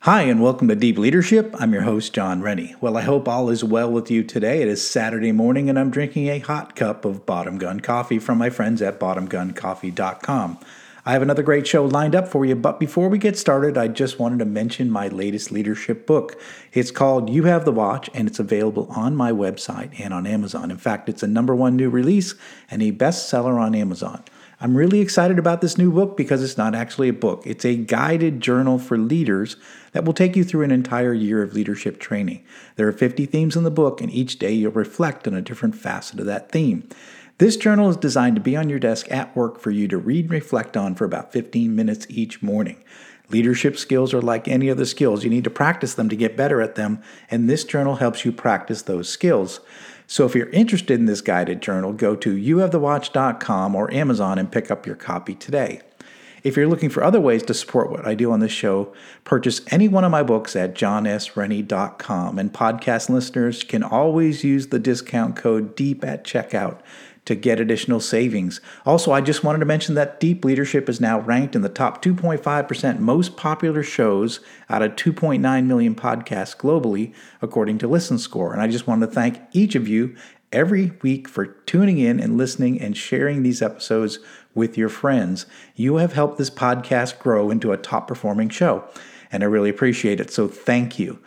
Hi, and welcome to Deep Leadership. I'm your host, John Rennie. Well, I hope all is well with you today. It is Saturday morning, and I'm drinking a hot cup of Bottom Gun coffee from my friends at bottomguncoffee.com. I have another great show lined up for you, but before we get started, I just wanted to mention my latest leadership book. It's called You Have the Watch, and it's available on my website and on Amazon. In fact, it's a number one new release and a bestseller on Amazon. I'm really excited about this new book because it's not actually a book. It's a guided journal for leaders that will take you through an entire year of leadership training. There are 50 themes in the book, and each day you'll reflect on a different facet of that theme. This journal is designed to be on your desk at work for you to read and reflect on for about 15 minutes each morning. Leadership skills are like any other skills. You need to practice them to get better at them, and this journal helps you practice those skills. So if you're interested in this guided journal, go to youhavethewatch.com or Amazon and pick up your copy today. If you're looking for other ways to support what I do on this show, purchase any one of my books at johnsrennie.com. And podcast listeners can always use the discount code DEEP at checkout to get additional savings. Also, I just wanted to mention that Deep Leadership is now ranked in the top 2.5% most popular shows out of 2.9 million podcasts globally, according to Listen Score. And I just wanted to thank each of you every week for tuning in and listening and sharing these episodes with your friends. You have helped this podcast grow into a top performing show, and I really appreciate it. So, thank you.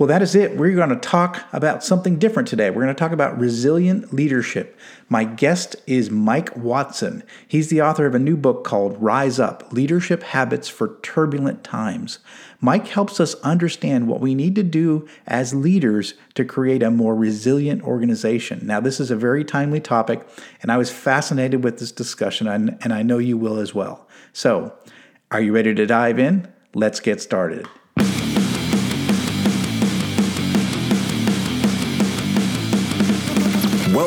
Well, that is it. We're going to talk about something different today. We're going to talk about resilient leadership. My guest is Mike Watson. He's the author of a new book called Rise Up Leadership Habits for Turbulent Times. Mike helps us understand what we need to do as leaders to create a more resilient organization. Now, this is a very timely topic, and I was fascinated with this discussion, and I know you will as well. So, are you ready to dive in? Let's get started.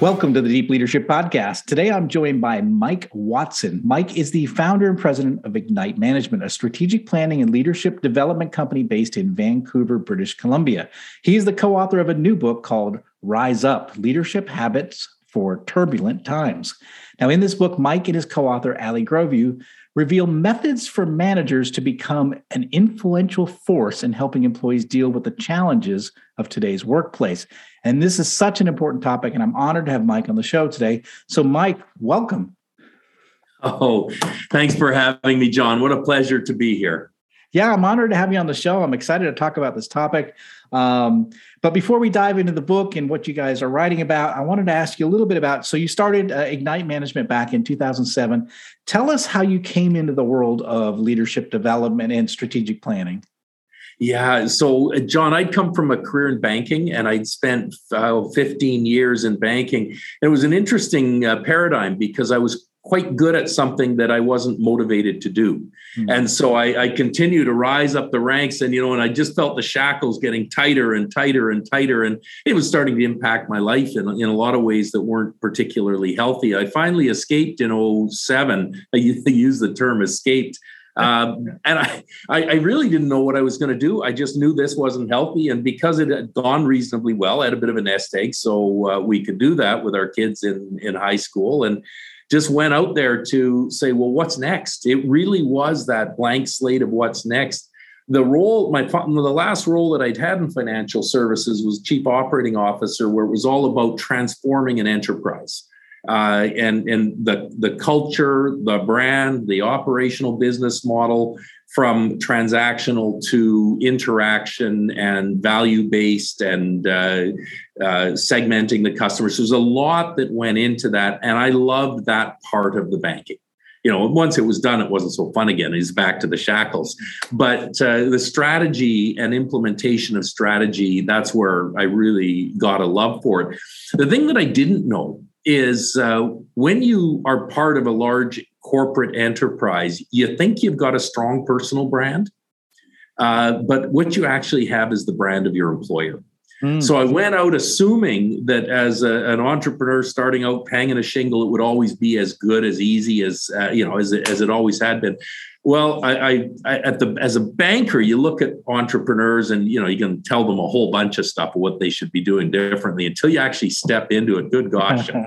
Welcome to the Deep Leadership Podcast. Today I'm joined by Mike Watson. Mike is the founder and president of Ignite Management, a strategic planning and leadership development company based in Vancouver, British Columbia. He is the co author of a new book called Rise Up Leadership Habits for Turbulent Times. Now, in this book, Mike and his co author, Ali Grovue, reveal methods for managers to become an influential force in helping employees deal with the challenges of today's workplace. And this is such an important topic, and I'm honored to have Mike on the show today. So, Mike, welcome. Oh, thanks for having me, John. What a pleasure to be here. Yeah, I'm honored to have you on the show. I'm excited to talk about this topic. Um, but before we dive into the book and what you guys are writing about, I wanted to ask you a little bit about. So you started uh, Ignite Management back in 2007. Tell us how you came into the world of leadership development and strategic planning. Yeah. So, uh, John, I'd come from a career in banking and I'd spent uh, 15 years in banking. It was an interesting uh, paradigm because I was quite good at something that I wasn't motivated to do. Mm-hmm. And so I, I continue to rise up the ranks and, you know, and I just felt the shackles getting tighter and tighter and tighter. And it was starting to impact my life in, in a lot of ways that weren't particularly healthy. I finally escaped in 07. I use the term escaped. Um, and I, I, really didn't know what I was going to do. I just knew this wasn't healthy. And because it had gone reasonably well, I had a bit of a nest egg. So uh, we could do that with our kids in, in high school. And just went out there to say, well, what's next? It really was that blank slate of what's next. The role, my the last role that I'd had in financial services was chief operating officer, where it was all about transforming an enterprise. Uh, and and the the culture, the brand, the operational business model, from transactional to interaction and value based and uh, uh, segmenting the customers. There's a lot that went into that, and I loved that part of the banking. You know, once it was done, it wasn't so fun again. He's back to the shackles. But uh, the strategy and implementation of strategy, that's where I really got a love for it. The thing that I didn't know is uh, when you are part of a large corporate enterprise, you think you've got a strong personal brand, uh, but what you actually have is the brand of your employer. Mm. So I went out assuming that as a, an entrepreneur starting out hanging a shingle, it would always be as good, as easy as uh, you know, as it, as it always had been. Well, I, I, I, at the as a banker, you look at entrepreneurs and you know you can tell them a whole bunch of stuff of what they should be doing differently until you actually step into it. Good gosh.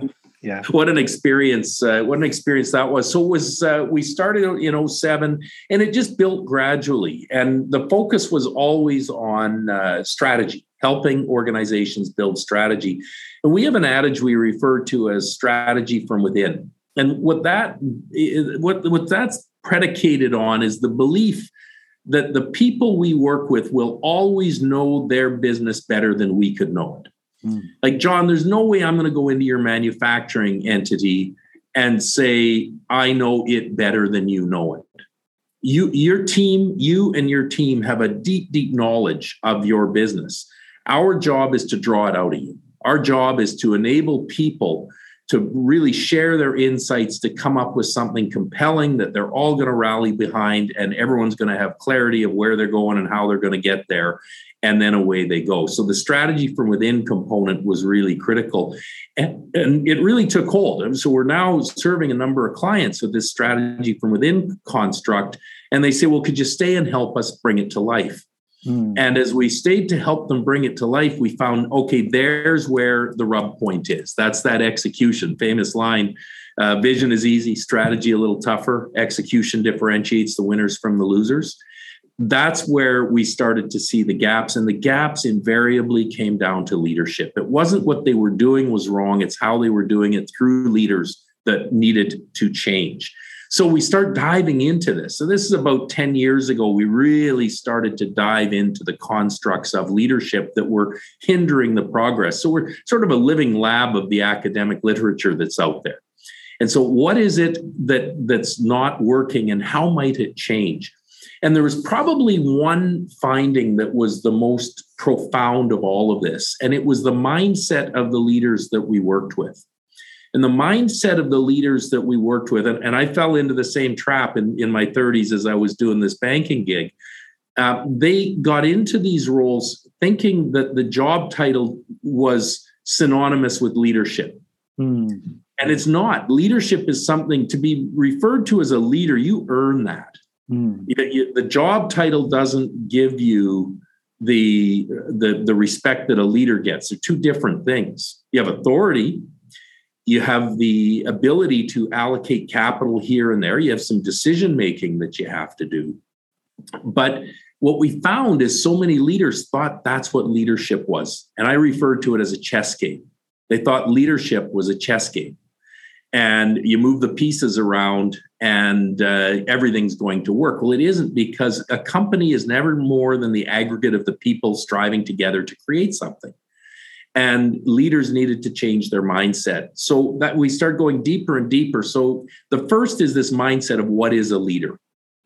yeah what an experience uh, what an experience that was so it was uh, we started in 07 and it just built gradually and the focus was always on uh, strategy helping organizations build strategy and we have an adage we refer to as strategy from within and what that what what that's predicated on is the belief that the people we work with will always know their business better than we could know it Mm. Like, John, there's no way I'm going to go into your manufacturing entity and say, I know it better than you know it. You, your team, you and your team have a deep, deep knowledge of your business. Our job is to draw it out of you. Our job is to enable people to really share their insights to come up with something compelling that they're all going to rally behind and everyone's going to have clarity of where they're going and how they're going to get there and then away they go. So the strategy from within component was really critical. And, and, it really took hold. So we're now serving a number of clients with this strategy from within construct. And they say, well, could you stay and help us bring it to life? Mm. And as we stayed to help them bring it to life, we found, okay, there's where the rub point is. That's that execution, famous line. Uh, vision is easy, strategy a little tougher, execution differentiates the winners from the losers that's where we started to see the gaps and the gaps invariably came down to leadership it wasn't what they were doing was wrong it's how they were doing it through leaders that needed to change so we start diving into this. So this is about 10 years ago we really started to dive into the constructs of leadership that were hindering the progress. So we're sort of a living lab of the academic literature that's out there. And so what is it that that's not working and how might it change? And there was probably one finding that was the most profound of all of this, and it was the mindset of the leaders that we worked with. And the mindset of the leaders that we worked with, and, and I fell into the same trap in, in my 30s as I was doing this banking gig. Uh, they got into these roles thinking that the job title was synonymous with leadership. Hmm. And it's not. Leadership is something to be referred to as a leader, you earn that. Mm. You, you, the job title doesn't give you the, the the respect that a leader gets. They're two different things. You have authority. You have the ability to allocate capital here and there. You have some decision making that you have to do. But what we found is so many leaders thought that's what leadership was. And I referred to it as a chess game. They thought leadership was a chess game and you move the pieces around and uh, everything's going to work. Well, it isn't because a company is never more than the aggregate of the people striving together to create something. And leaders needed to change their mindset. So that we start going deeper and deeper. So the first is this mindset of what is a leader.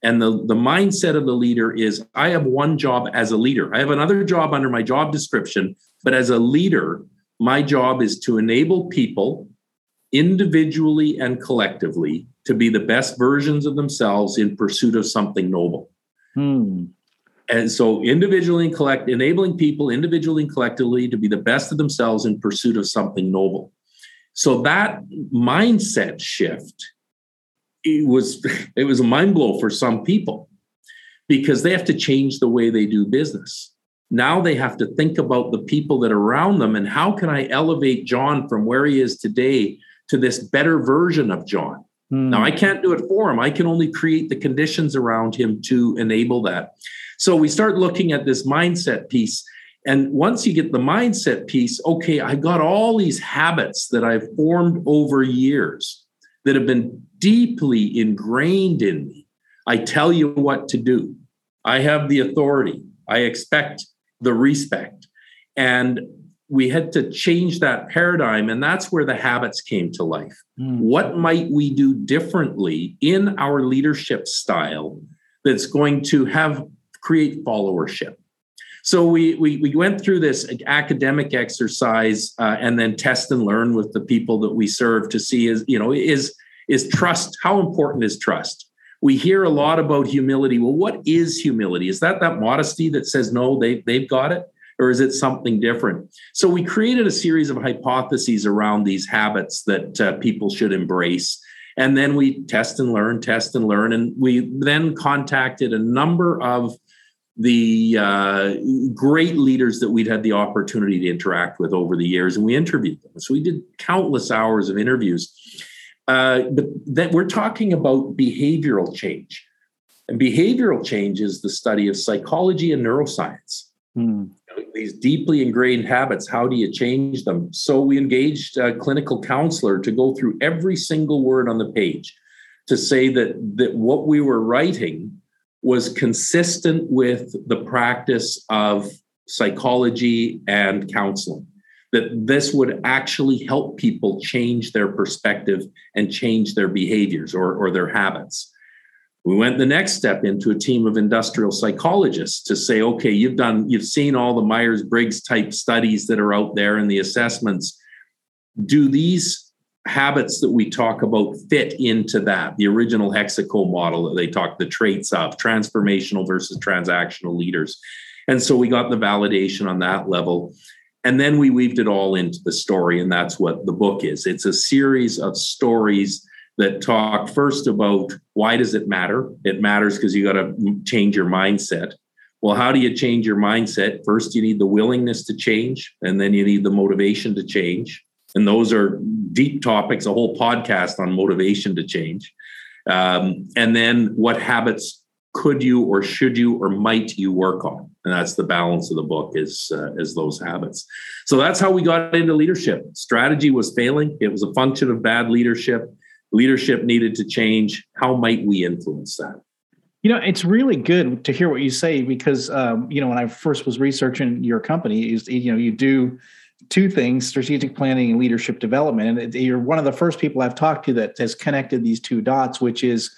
And the, the mindset of the leader is I have one job as a leader. I have another job under my job description, but as a leader, my job is to enable people individually and collectively to be the best versions of themselves in pursuit of something noble. Hmm. And so, individually and collect, enabling people individually and collectively to be the best of themselves in pursuit of something noble. So that mindset shift, it was it was a mind blow for some people because they have to change the way they do business. Now they have to think about the people that are around them and how can I elevate John from where he is today to this better version of John. Hmm. Now, I can't do it for him. I can only create the conditions around him to enable that. So we start looking at this mindset piece. And once you get the mindset piece, okay, I got all these habits that I've formed over years that have been deeply ingrained in me. I tell you what to do. I have the authority. I expect the respect. And we had to change that paradigm and that's where the habits came to life mm. what might we do differently in our leadership style that's going to have create followership so we we, we went through this academic exercise uh, and then test and learn with the people that we serve to see is you know is is trust. How important is trust? We hear a lot about humility. Well, what is humility? Is that that modesty that says, no, they, they've got it? Or is it something different? So we created a series of hypotheses around these habits that uh, people should embrace. And then we test and learn, test and learn. And we then contacted a number of the uh, great leaders that we'd had the opportunity to interact with over the years, and we interviewed them. So we did countless hours of interviews. Uh, but that we're talking about behavioral change. And behavioral change is the study of psychology and neuroscience. Mm. These deeply ingrained habits, how do you change them? So we engaged a clinical counselor to go through every single word on the page to say that, that what we were writing was consistent with the practice of psychology and counseling that this would actually help people change their perspective and change their behaviors or, or their habits. We went the next step into a team of industrial psychologists to say, okay, you've done, you've seen all the Myers Briggs type studies that are out there and the assessments. Do these habits that we talk about fit into that? The original Hexaco model that they talk the traits of transformational versus transactional leaders. And so we got the validation on that level. And then we weaved it all into the story, and that's what the book is. It's a series of stories that talk first about why does it matter? It matters because you got to change your mindset. Well, how do you change your mindset? First, you need the willingness to change, and then you need the motivation to change. And those are deep topics, a whole podcast on motivation to change. Um, and then what habits could you or should you or might you work on and that's the balance of the book is uh, is those habits so that's how we got into leadership strategy was failing it was a function of bad leadership leadership needed to change how might we influence that? You know it's really good to hear what you say because um, you know when i first was researching your company is you know you do two things strategic planning and leadership development. And you're one of the first people i've talked to that has connected these two dots which is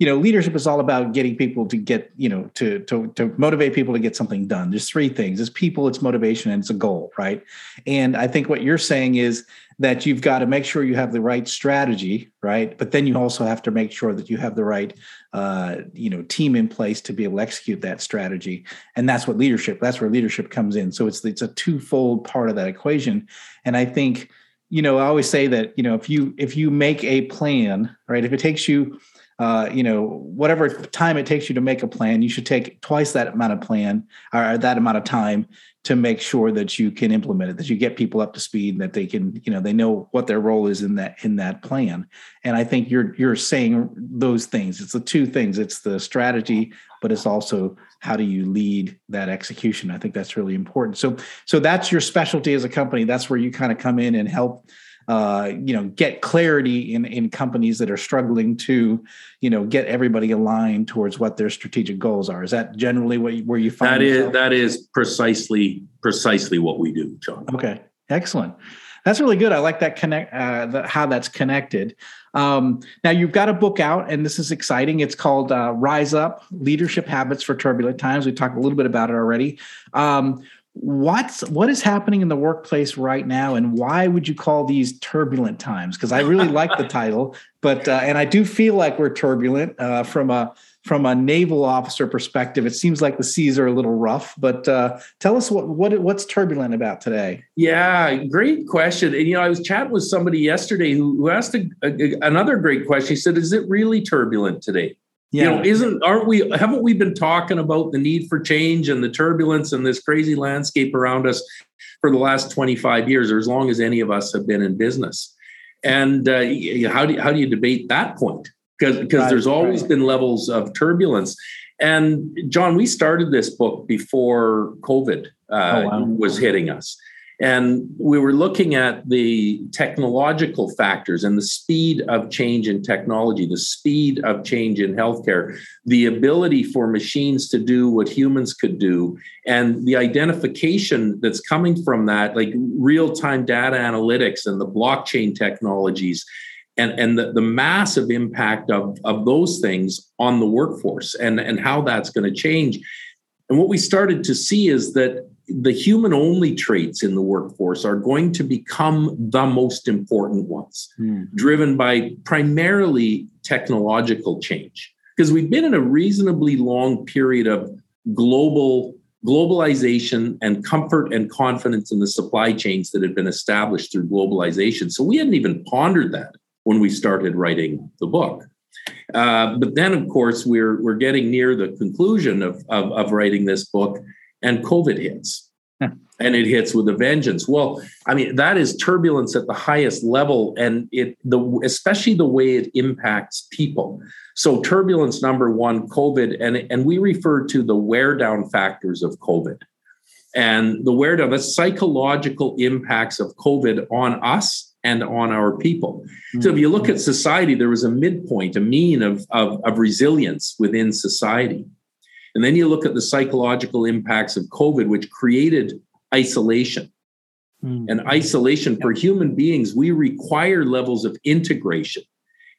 you know leadership is all about getting people to get you know to to to motivate people to get something done. There's three things. It's people it's motivation and it's a goal right? And i think what you're saying is that you've got to make sure you have the right strategy right? But then you also have to make sure that you have the right uh, you know team in place to be able to execute that strategy. And that's what leadership that's where leadership comes in. So it's it's a twofold part of that equation. And i think you know i always say that you know if you if you make a plan right if it takes you uh, you know, whatever time it takes you to make a plan, you should take twice that amount of plan or that amount of time to make sure that you can implement it, that you get people up to speed, that they can, you know, they know what their role is in that in that plan. And I think you're you're saying those things. It's the two things. It's the strategy, but it's also how do you lead that execution. I think that's really important. So so that's your specialty as a company. That's where you kind of come in and help uh, you know get clarity in in companies that are struggling to you know get everybody aligned towards what their strategic goals are. Is that generally what you, where you find that yourself? is that is precisely precisely what we do john. Okay excellent. That's really good. I like that connect uh, the, how that's connected. Um, now you've got a book out and this is exciting. It's called uh, rise up leadership habits for turbulent times. We talked a little bit about it already. Um, what's what is happening in the workplace right now and why would you call these turbulent times? Because i really like the title but uh, and i do feel like we're turbulent uh, from a from a naval officer perspective. It seems like the seas are a little rough but uh, tell us what, what what's turbulent about today? Yeah great question. And you know i was chatting with somebody yesterday who, who asked a, a, another great question. He said is it really turbulent today yeah. You know, isn't aren't we haven't we been talking about the need for change and the turbulence and this crazy landscape around us for the last 25 years or as long as any of us have been in business? And uh, how do you, how do you debate that point? Because because there's always right. been levels of turbulence. And John, we started this book before COVID uh, oh, wow. was hitting us. And we were looking at the technological factors and the speed of change in technology, the speed of change in healthcare, the ability for machines to do what humans could do, and the identification that's coming from that, like real time data analytics and the blockchain technologies. And, and the, the massive impact of, of those things on the workforce and, and how that's going to change. And what we started to see is that the human only traits in the workforce are going to become the most important ones, mm. driven by primarily technological change. Because we've been in a reasonably long period of global globalization and comfort and confidence in the supply chains that had been established through globalization. So we hadn't even pondered that when we started writing the book. Uh, but then, of course, we're we're getting near the conclusion of, of, of writing this book, and COVID hits. And it hits with a vengeance. Well, I mean, that is turbulence at the highest level, and it the especially the way it impacts people. So turbulence number one, COVID, and, and we refer to the wear down factors of COVID. And the wear down, the psychological impacts of COVID on us and on our people. Mm-hmm. So if you look at society, there was a midpoint, a mean of, of, of resilience within society. And then you look at the psychological impacts of COVID, which created isolation. Mm. And isolation for human beings, we require levels of integration.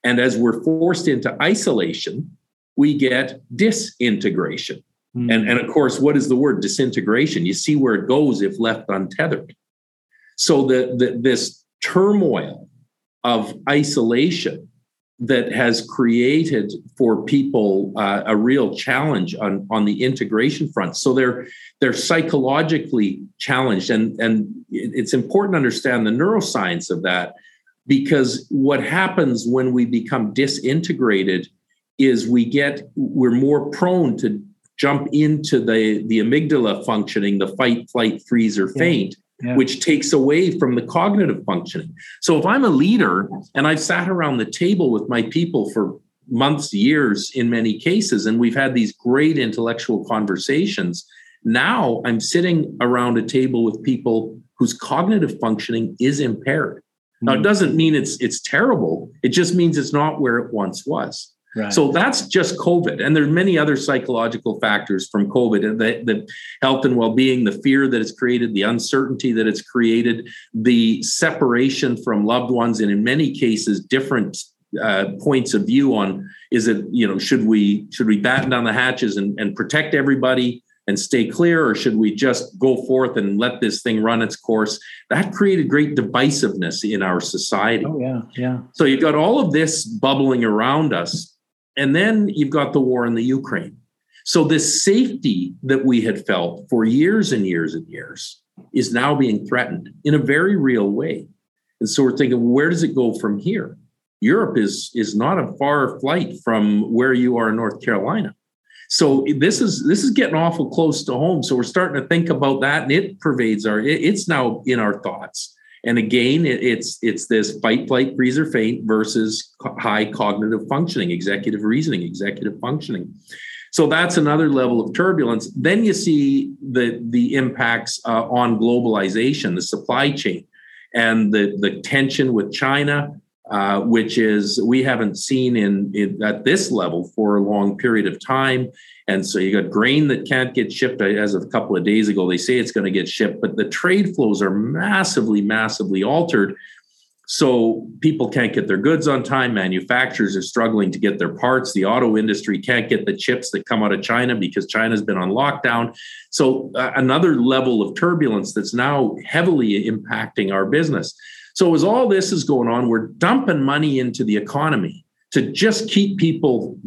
And as we're forced into isolation, we get disintegration. Mm. And, and of course, what is the word disintegration? You see where it goes if left untethered. So the, the this turmoil of isolation that has created for people uh, a real challenge on, on the integration front. So they're they're psychologically challenged, and and it's important to understand the neuroscience of that because what happens when we become disintegrated is we get we're more prone to jump into the the amygdala functioning, the fight, flight, freeze, or faint. Yeah which takes away from the cognitive functioning. So if I'm a leader and I've sat around the table with my people for months, years in many cases, and we've had these great intellectual conversations, now I'm sitting around a table with people whose cognitive functioning is impaired. Now, it hmm. doesn't mean it's it's terrible. It just means it's not where it once was. Right. So that's just COVID. And there's many other psychological factors from COVID and the, the health and well-being, the fear that it's created, the uncertainty that it's created, the separation from loved ones, and in many cases, different uh, points of view on is it, you know, should we should we batten down the hatches and, and protect everybody and stay clear, or should we just go forth and let this thing run its course? That created great divisiveness in our society. Oh, yeah, yeah. So you've got all of this bubbling around us and then you've got the war in the Ukraine. So this safety that we had felt for years and years and years is now being threatened in a very real way. And so we're thinking, where does it go from here? Europe is is not a far flight from where you are in North Carolina. So this is this is getting awful close to home. So we're starting to think about that, and it pervades our. It, it's now in our thoughts. And again, it, it's it's this fight, flight, freeze, or faint versus co- high cognitive functioning, executive reasoning, executive functioning. So that's another level of turbulence. Then you see the the impacts uh, on globalization, the supply chain, and the the tension with China, uh, which is we haven't seen in, in, at this level for a long period of time. And so you got grain that can't get shipped. As of a couple of days ago, they say it's going to get shipped, but the trade flows are massively, massively altered. So people can't get their goods on time. Manufacturers are struggling to get their parts. The auto industry can't get the chips that come out of China because China's been on lockdown. So uh, another level of turbulence that's now heavily impacting our business. So as all this is going on, we're dumping money into the economy to just keep people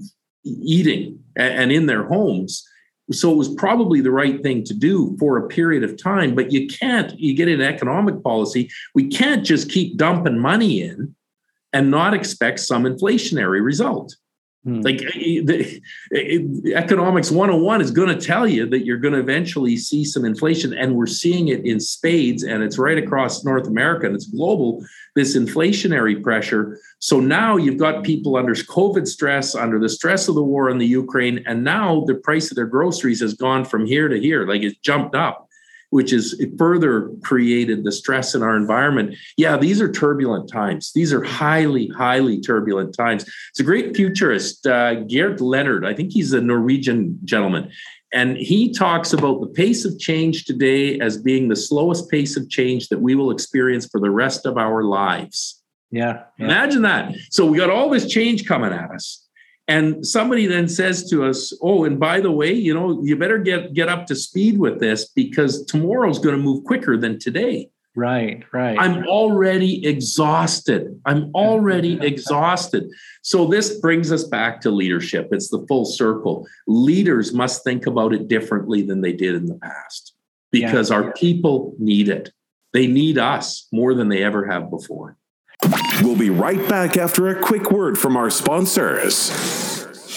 eating and in their homes. So it was probably the right thing to do for a period of time. But you can't, you get an economic policy, we can't just keep dumping money in and not expect some inflationary result. Hmm. Like eh, the, eh, economics 101 is going to tell you that you're going to eventually see some inflation, and we're seeing it in spades, and it's right across North America and it's global. This inflationary pressure. So now you've got people under COVID stress, under the stress of the war in the Ukraine, and now the price of their groceries has gone from here to here, like it's jumped up which is further created the stress in our environment. Yeah, these are turbulent times. These are highly, highly turbulent times. It's a great futurist, uh, Leonard. I think he's a Norwegian gentleman. And he talks about the pace of change today as being the slowest pace of change that we will experience for the rest of our lives. Yeah, yeah. Imagine that. So we got all this change coming at us. And somebody then says to us, "Oh, and by the way, you know, you better get get up to speed with this because tomorrow's going to move quicker than today." Right, right. I'm already exhausted. I'm already exhausted. So this brings us back to leadership. It's the full circle. Leaders must think about it differently than they did in the past because yeah. our people need it. They need us more than they ever have before. We'll be right back after a quick word from our sponsors.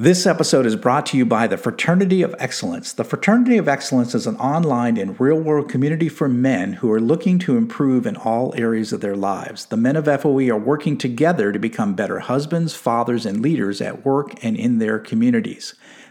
This episode is brought to you by the Fraternity of Excellence. The Fraternity of Excellence is an online and real world community for men who are looking to improve in all areas of their lives. The men of FOE are working together to become better husbands, fathers, and leaders at work and in their communities.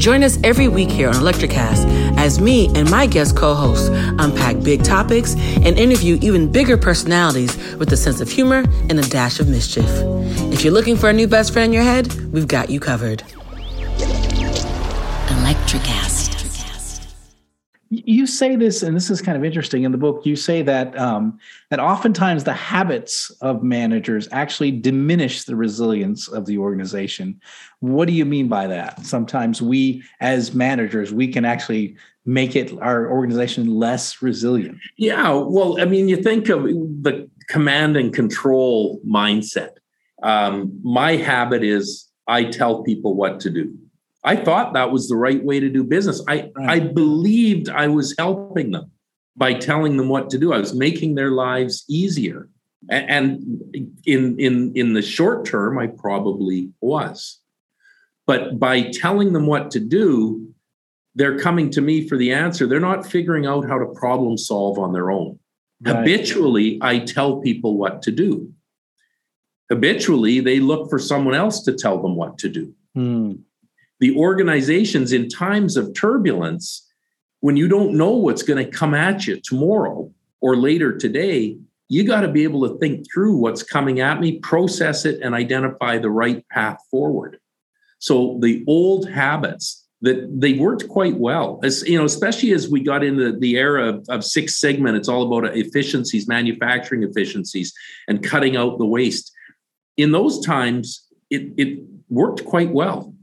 Join us every week here on Electricast as me and my guest co hosts unpack big topics and interview even bigger personalities with a sense of humor and a dash of mischief. If you're looking for a new best friend in your head, we've got you covered. Electricast you say this, and this is kind of interesting in the book. You say that um, that oftentimes the habits of managers actually diminish the resilience of the organization. What do you mean by that? Sometimes we, as managers, we can actually make it our organization less resilient. Yeah, well, I mean, you think of the command and control mindset. Um, my habit is I tell people what to do. I thought that was the right way to do business. I, right. I believed I was helping them by telling them what to do. I was making their lives easier. And in in in the short term, I probably was. But by telling them what to do, they're coming to me for the answer. They're not figuring out how to problem solve on their own. Right. Habitually, I tell people what to do. Habitually, they look for someone else to tell them what to do. Hmm the organizations in times of turbulence, when you don't know what's going to come at you tomorrow or later today, you got to be able to think through what's coming at me, process it, and identify the right path forward. So the old habits that they worked quite well, as you know, especially as we got into the era of, of Six Sigma, it's all about efficiencies, manufacturing efficiencies, and cutting out the waste. In those times, it, it worked quite well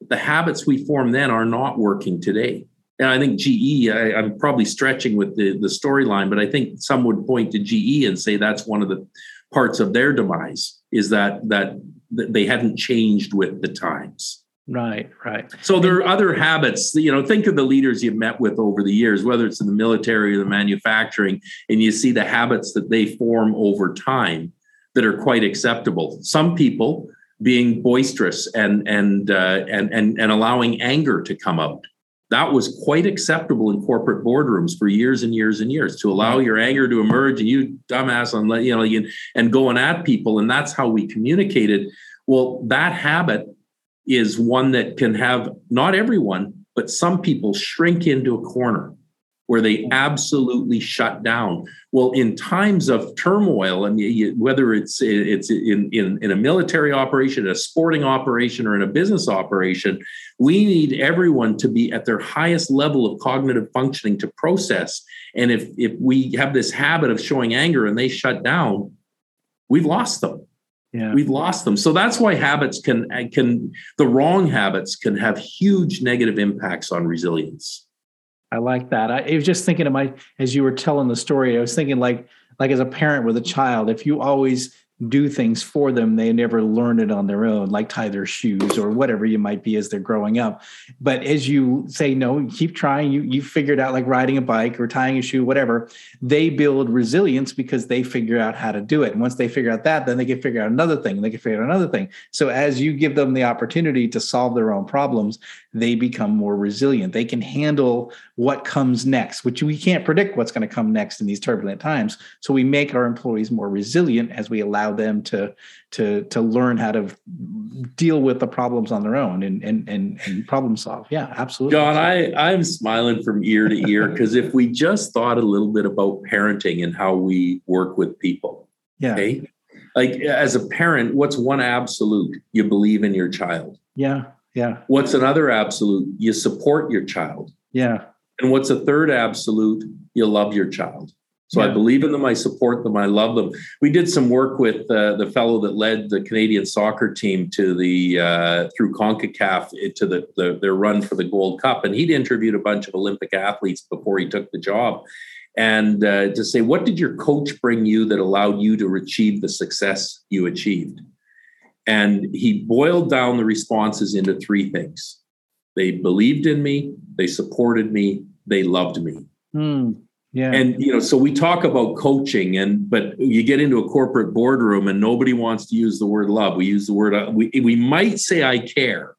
the habits we formed then are not working today. And I think GE, I, am probably stretching with the, the storyline, but I think some would point to GE and say that's one of the parts of their demise is that that, that they hadn't changed with the times. Right, right. So there are other habits. You know, think of the leaders you've met with over the years, whether it's in the military or the manufacturing, and you see the habits that they form over time that are quite acceptable. Some people being boisterous and and uh, and and and allowing anger to come out. That was quite acceptable in corporate boardrooms for years and years and years to allow your anger to emerge and you dumbass on you know you, and going at people and that's how we communicated. Well, that habit is one that can have not everyone, but some people shrink into a corner where they absolutely shut down. Well, in times of turmoil, and whether it's it's in, in, in a military operation, a sporting operation, or in a business operation, we need everyone to be at their highest level of cognitive functioning to process. And if if we have this habit of showing anger and they shut down, we've lost them. Yeah. We've lost them. So that's why habits can can the wrong habits can have huge negative impacts on resilience. I like that. I, I, was just thinking of my as you were telling the story. I was thinking like like as a parent with a child, if you always do things for them they never learn it on their own like tie their shoes or whatever you might be as they're growing up but as you say no keep trying you you figured out like riding a bike or tying a shoe whatever they build resilience because they figure out how to do it and once they figure out that then they can figure out another thing and they can figure out another thing so as you give them the opportunity to solve their own problems they become more resilient they can handle what comes next which we can't predict what's going to come next in these turbulent times so we make our employees more resilient as we allow them to to to learn how to deal with the problems on their own and and and, and problem solve. Yeah, absolutely. John, I I'm smiling from ear to ear because if we just thought a little bit about parenting and how we work with people. Yeah. Okay. Like as a parent, what's one absolute? You believe in your child. Yeah. Yeah. What's another absolute? You support your child. Yeah. And what's a third absolute? You love your child. So yeah. I believe in them. I support them. I love them. We did some work with uh, the fellow that led the Canadian soccer team to the uh, through Concacaf to the, the, their run for the Gold Cup, and he'd interviewed a bunch of Olympic athletes before he took the job, and uh, to say, what did your coach bring you that allowed you to achieve the success you achieved? And he boiled down the responses into three things: they believed in me, they supported me, they loved me. Hmm. Yeah. And you know, so we talk about coaching and but you get into a corporate boardroom and nobody wants to use the word love. We use the word uh, we we might say I care.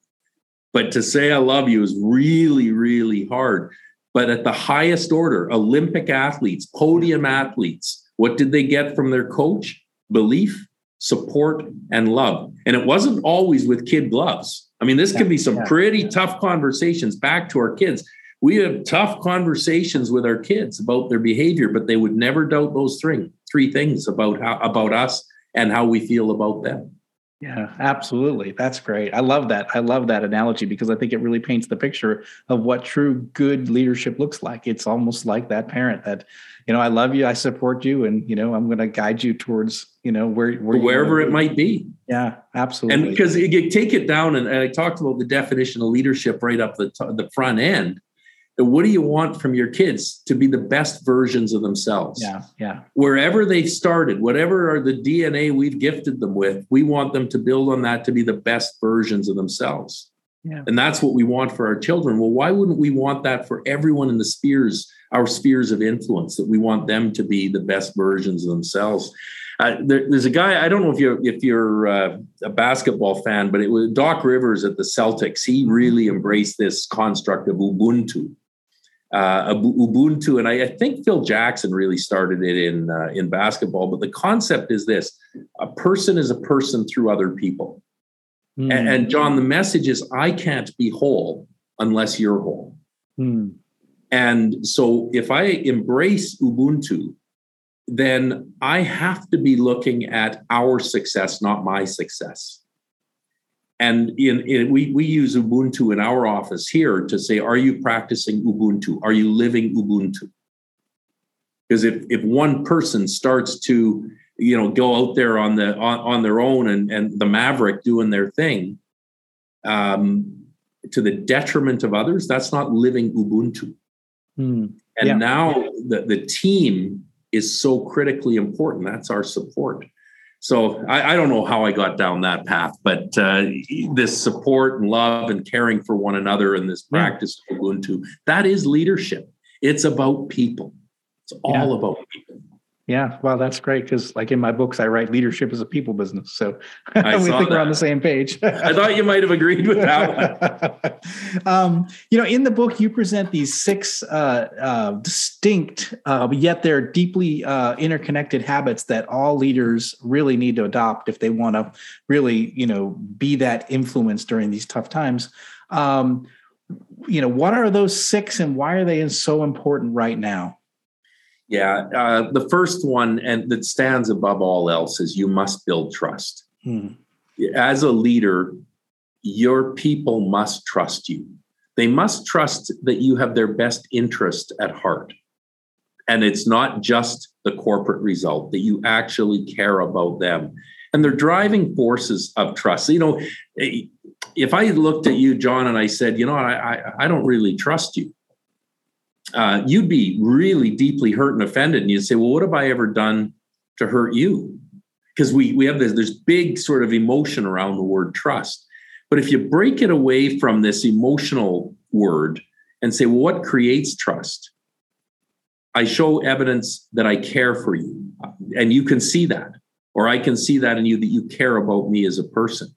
But to say I love you is really really hard. But at the highest order, Olympic athletes, podium athletes, what did they get from their coach? Belief, support and love. And it wasn't always with kid gloves. I mean, this can be some pretty tough conversations back to our kids we have tough conversations with our kids about their behavior, but they would never doubt those three three things about how about us and how we feel about them. Yeah, absolutely. That's great. I love that. I love that analogy because I think it really paints the picture of what true good leadership looks like. It's almost like that parent that, you know, I love you, I support you, and you know, I'm going to guide you towards, you know, where, where wherever it might be. Yeah, absolutely. And because you take it down, and I talked about the definition of leadership right up the the front end what do you want from your kids to be the best versions of themselves yeah yeah wherever they started whatever are the dna we've gifted them with we want them to build on that to be the best versions of themselves yeah. and that's what we want for our children well why wouldn't we want that for everyone in the spheres our spheres of influence that we want them to be the best versions of themselves uh, there, there's a guy I don't know if you're if you're uh, a basketball fan, but it was Doc Rivers at the Celtics. He really embraced this construct of Ubuntu, uh, Ubuntu, and I, I, think Phil Jackson really started it in uh, in basketball. But the concept is this: a person is a person through other people. Mm. And, and, John, the message is: I can't be whole unless you're whole. Mm. And so, if I embrace Ubuntu, then I have to be looking at our success, not my success. And in, in, we, we use Ubuntu in our office here to say, are you practicing Ubuntu? Are you living Ubuntu? Because if, if one person starts to, you know, go out there on the on, on their own and, and the maverick doing their thing, um, to the detriment of others, that's not living Ubuntu. Mm, and yeah. now the, the team is so critically important. That's our support. So I, I, don't know how I got down that path, but uh, this support and love and caring for one another and this practice of Ubuntu, that is leadership. It's about people. It's all yeah. about people. Yeah, well, that's great because, like in my books, I write leadership as a people business. So we think that. we're on the same page. I thought you might have agreed with that one. um, you know, in the book, you present these six uh, uh, distinct, uh, yet they're deeply uh, interconnected habits that all leaders really need to adopt if they want to really, you know, be that influence during these tough times. Um, you know, what are those six and why are they so important right now? Yeah, uh, the first one and that stands above all else is you must build trust. Hmm. As a leader, your people must trust you. They must trust that you have their best interest at heart. And it's not just the corporate result, that you actually care about them. And they're driving forces of trust. You know, if I looked at you, John, and I said, you know, I, I, I don't really trust you, uh, you'd be really deeply hurt and offended. And you'd say, well, what have I ever done to hurt you? Because we, we have this, this big sort of emotion around the word trust. But if you break it away from this emotional word and say, well, what creates trust? I show evidence that I care for you, and you can see that, or I can see that in you that you care about me as a person.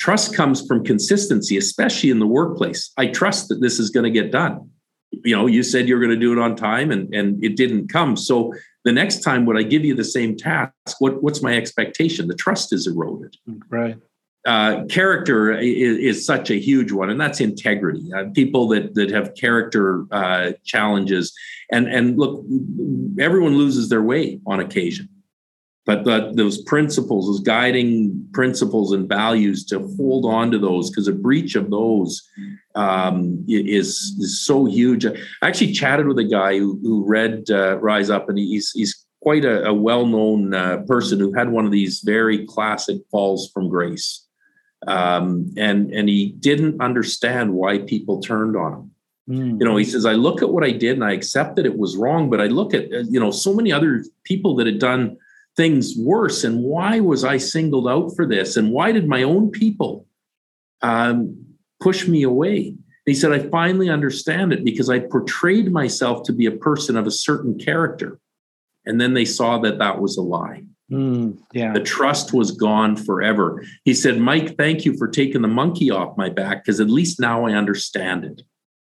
Trust comes from consistency, especially in the workplace. I trust that this is going to get done. You know, you said you're going to do it on time and, and it didn't come. So the next time when I give you the same task, what, what's my expectation? The trust is eroded. Right. Uh, character is, is, such a huge one, and that's integrity. Uh, people that that have character uh, challenges, and and look, everyone loses their way on occasion but the, those principles, those guiding principles and values, to hold on to those because a breach of those um, is is so huge. I actually chatted with a guy who, who read uh, Rise Up, and he's he's quite a, a well known uh, person who had one of these very classic falls from grace, um, and and he didn't understand why people turned on him. Mm. You know, he says, I look at what I did and I accept that it was wrong, but I look at, uh, you know, so many other people that had done things worse. And why was I singled out for this? And why did my own people um, push me away? he said, I finally understand it because I portrayed myself to be a person of a certain character. And then they saw that that was a lie. Mm, yeah. The trust was gone forever. He said, Mike, thank you for taking the monkey off my back because at least now I understand it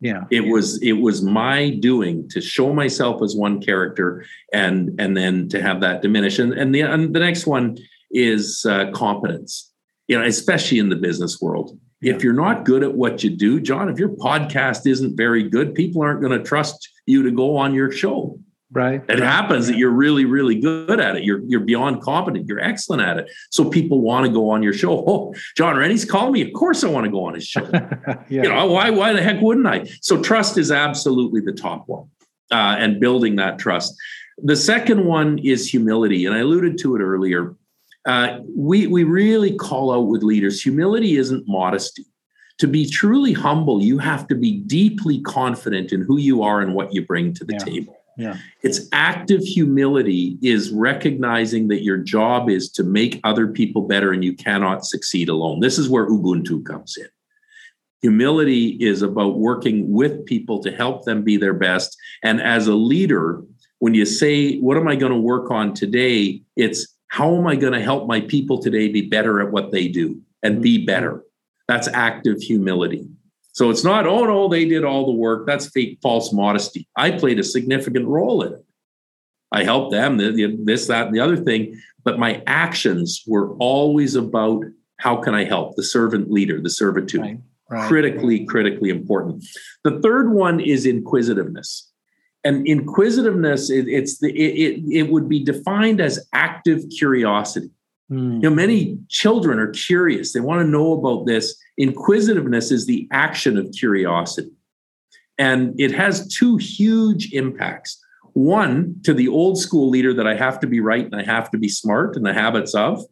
yeah it was it was my doing to show myself as one character and and then to have that diminish and and the and the next one is uh, competence you know especially in the business world. If you're not good at what you do john if your podcast isn't very good people aren't going to trust you to go on your show Right. It right. happens that you're really, really good at it. You're you're beyond competent. You're excellent at it. So people want to go on your show. Oh, John Rennie's calling me. Of course I want to go on his show. yeah. You know, why, why the heck wouldn't I? So trust is absolutely the top one. Uh, and building that trust. The second one is humility. And I alluded to it earlier. Uh, we we really call out with leaders. Humility isn't modesty. To be truly humble, you have to be deeply confident in who you are and what you bring to the yeah. table. Yeah. It's active humility is recognizing that your job is to make other people better and you cannot succeed alone. This is where Ubuntu comes in. Humility is about working with people to help them be their best. And as a leader, when you say, What am I going to work on today? It's how am I going to help my people today be better at what they do and be mm-hmm. better? That's active humility. So it's not, oh no, they did all the work. That's fake, false modesty. I played a significant role in it. I helped them, this, that, and the other thing. But my actions were always about how can I help the servant leader, the servitude. Right, right, critically, right. critically important. The third one is inquisitiveness. And inquisitiveness, it, it's the, it, it, it would be defined as active curiosity. Mm. You know, many children are curious. They want to know about this. Inquisitiveness is the action of curiosity. And it has two huge impacts. One, to the old school leader, that I have to be right and I have to be smart and the habits of.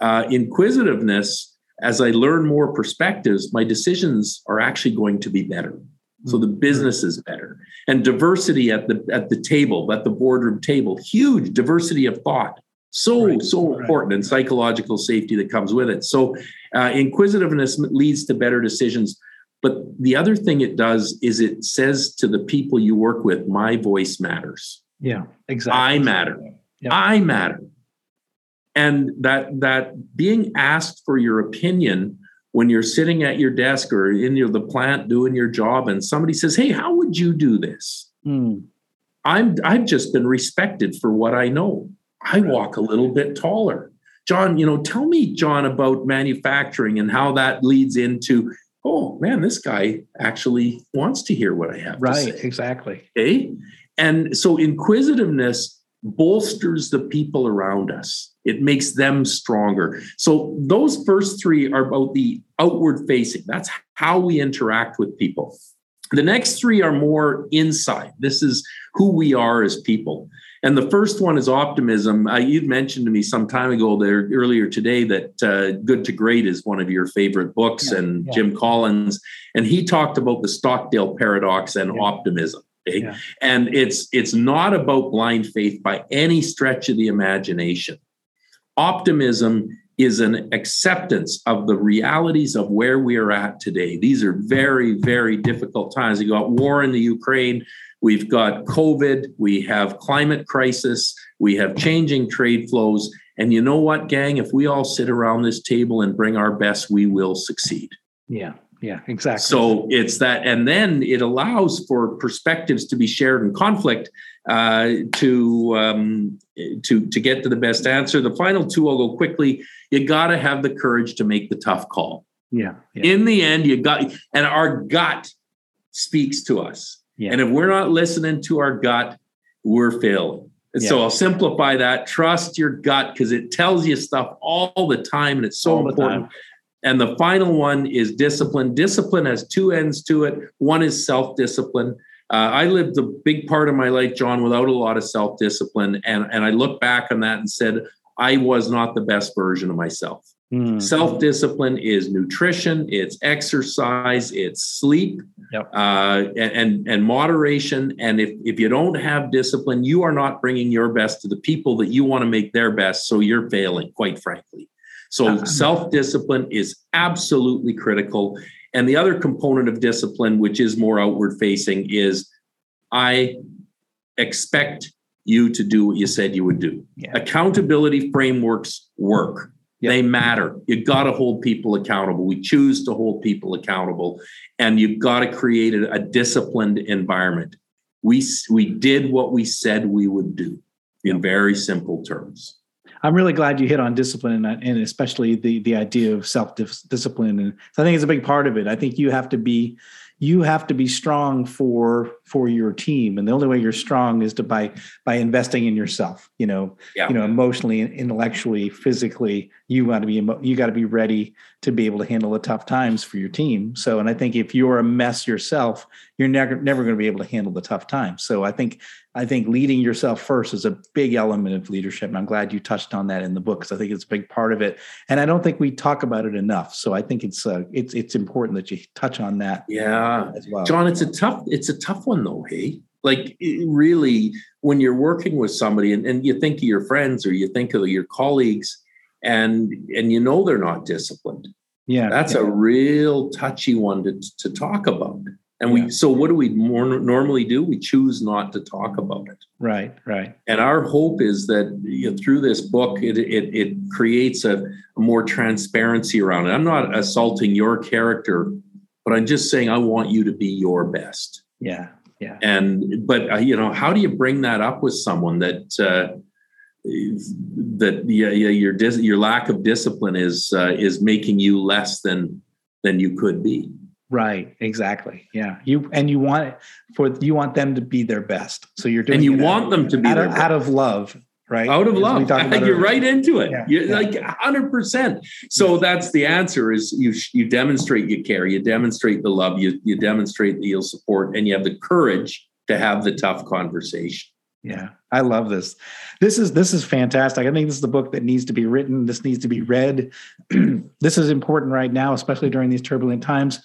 Uh, inquisitiveness, as I learn more perspectives, my decisions are actually going to be better. So the business is better. And diversity at the at the table, at the boardroom table, huge diversity of thought. So right. so important right. and psychological safety that comes with it. So uh, inquisitiveness leads to better decisions. But the other thing it does is it says to the people you work with my voice matters. Yeah exactly. I matter. I matter. And that that being asked for your opinion when you're sitting at your desk or in your, the plant doing your job and somebody says hey how would you do this mm. i'm i've just been respected for what i know I walk a little bit taller. John, you know, tell me, John, about manufacturing and how that leads into oh man, this guy actually wants to hear what I have right, to say. exactly. Okay. And so inquisitiveness bolsters the people around us. It makes them stronger. So those first three are about the outward facing. That's how we interact with people. The next three are more inside. This is who we are as people. And the first one is optimism. Uh, you'd mentioned to me some time ago there earlier today that uh, Good to Great is one of your favorite books, yeah, and yeah. Jim Collins, and he talked about the Stockdale paradox and yeah. optimism. Okay? And it's it's not about blind faith by any stretch of the imagination. Optimism is an acceptance of the realities of where we are at today. These are very, very difficult times. You got war in the Ukraine. We've got COVID, we have climate crisis, we have changing trade flows. And you know what, gang? If we all sit around this table and bring our best, we will succeed. Yeah, yeah, exactly. So it's that, and then it allows for perspectives to be shared in conflict uh, to um, to to get to the best answer. The final two, I'll go quickly. You got to have the courage to make the tough call. Yeah, yeah. In the end, you got, and our gut speaks to us. Yeah. And if we're not listening to our gut, we're failing. Yeah. so I'll simplify that. Trust your gut because it tells you stuff all the time and it's so all important. And the final one is discipline. Discipline has two ends to it. One is self discipline. Uh, I lived a big part of my life, John, without a lot of self discipline. And, and I look back on that and said, I was not the best version of myself. Mm-hmm. Self discipline is nutrition, it's exercise, it's sleep, yep. uh, and, and moderation. And if if you don't have discipline, you are not bringing your best to the people that you want to make their best. So you're failing, quite frankly. So uh-huh. self discipline is absolutely critical. And the other component of discipline, which is more outward facing, is I expect you to do what you said you would do. Yeah. Accountability frameworks work. Yep. They matter. You got to hold people accountable. We choose to hold people accountable, and you've got to create a, a disciplined environment. We we did what we said we would do in very simple terms. I'm really glad you hit on discipline and, and especially the the idea of self discipline. And so I think it's a big part of it. I think you have to be you have to be strong for for your team and the only way you're strong is to by by investing in yourself you know yeah. you know emotionally intellectually physically you got to be you got to be ready to be able to handle the tough times for your team so and i think if you're a mess yourself you're never never going to be able to handle the tough times so i think I think leading yourself first is a big element of leadership. And I'm glad you touched on that in the book because I think it's a big part of it. And I don't think we talk about it enough. So I think it's uh, it's it's important that you touch on that. Yeah, as well. John, it's a tough it's a tough one though. Hey, like really, when you're working with somebody and, and you think of your friends or you think of your colleagues, and and you know they're not disciplined. Yeah, that's yeah. a real touchy one to to talk about. And we, yeah. so what do we more normally do? We choose not to talk about it. Right, right. And our hope is that you know, through this book, it, it, it creates a, a, more transparency around it. I'm not assaulting your character, but I'm just saying I want you to be your best. Yeah, yeah. And but uh, you know, how do you bring that up with someone that uh, that yeah, yeah your dis- your lack of discipline is uh, is making you less than than you could be? Right, exactly. Yeah, you and you want for you want them to be their best. So you're doing and you want them to be out, of, out of love, right? Out of love, you're right into it. Yeah, you're yeah. like hundred percent. So that's the answer: is you you demonstrate you care, you demonstrate the love, you you demonstrate that you'll support, and you have the courage to have the tough conversation. Yeah, I love this. This is this is fantastic. I think this is the book that needs to be written. This needs to be read. this is important right now, especially during these turbulent times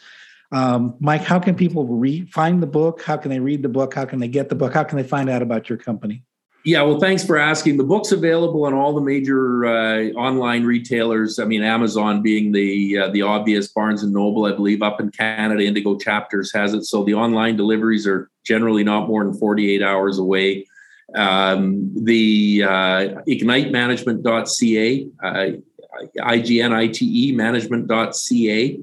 um, Mike, how can people read, find the book? How can they read the book? How can they get the book? How can they find out about your company? Yeah, well, thanks for asking. The book's available on all the major uh, online retailers. I mean, Amazon being the uh, the obvious, Barnes and Noble, I believe, up in Canada, Indigo Chapters has it. So the online deliveries are generally not more than 48 hours away. Um, the uh, ignitemanagement.ca, uh, I-G-N-I-T-E management.ca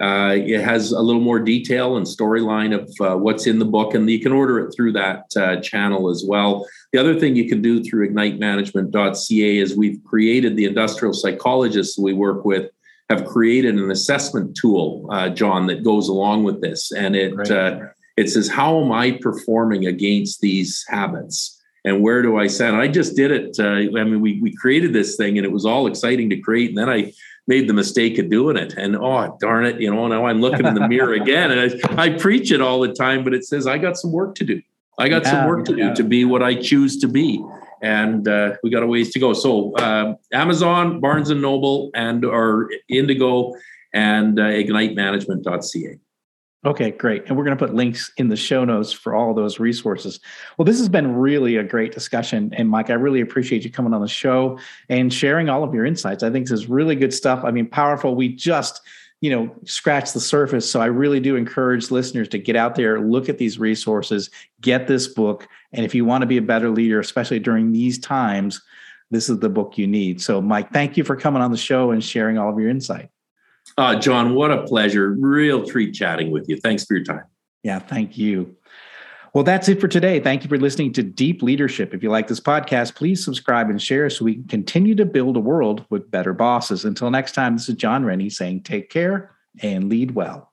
uh, it has a little more detail and storyline of uh, what's in the book, and you can order it through that uh, channel as well. The other thing you can do through ignitemanagement.ca is we've created the industrial psychologists we work with have created an assessment tool, uh, John, that goes along with this, and it uh, it says how am I performing against these habits, and where do I stand? I just did it. Uh, I mean, we we created this thing, and it was all exciting to create, and then I made the mistake of doing it, and oh darn it, you know, now I'm looking in the mirror again, and I, I preach it all the time, but it says I got some work to do. I got yeah, some work to yeah. do to be what I choose to be and uh, we got a ways to go. So uh, Amazon, Barnes and Noble, and our Indigo and uh, IgniteManagement.ca. Okay, great. And we're going to put links in the show notes for all those resources. Well, this has been really a great discussion. And Mike, I really appreciate you coming on the show and sharing all of your insights. I think this is really good stuff. I mean, powerful. We just you know scratch the surface so i really do encourage listeners to get out there look at these resources get this book and if you want to be a better leader especially during these times this is the book you need so mike thank you for coming on the show and sharing all of your insight uh, john what a pleasure real treat chatting with you thanks for your time yeah thank you well, that's it for today. Thank you for listening to Deep Leadership. If you like this podcast, please subscribe and share so we can continue to build a world with better bosses. Until next time, this is John Rennie saying take care and lead well.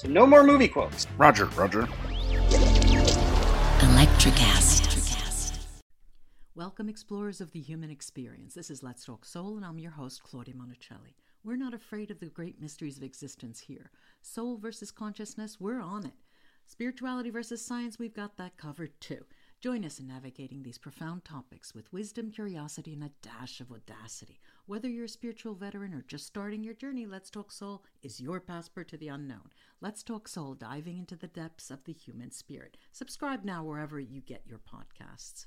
so no more movie quotes. Roger, Roger. Electricast. Welcome, explorers of the human experience. This is Let's Talk Soul, and I'm your host, Claudia Monicelli. We're not afraid of the great mysteries of existence here. Soul versus consciousness, we're on it. Spirituality versus science, we've got that covered too. Join us in navigating these profound topics with wisdom, curiosity, and a dash of audacity. Whether you're a spiritual veteran or just starting your journey, Let's Talk Soul is your passport to the unknown. Let's Talk Soul, diving into the depths of the human spirit. Subscribe now wherever you get your podcasts.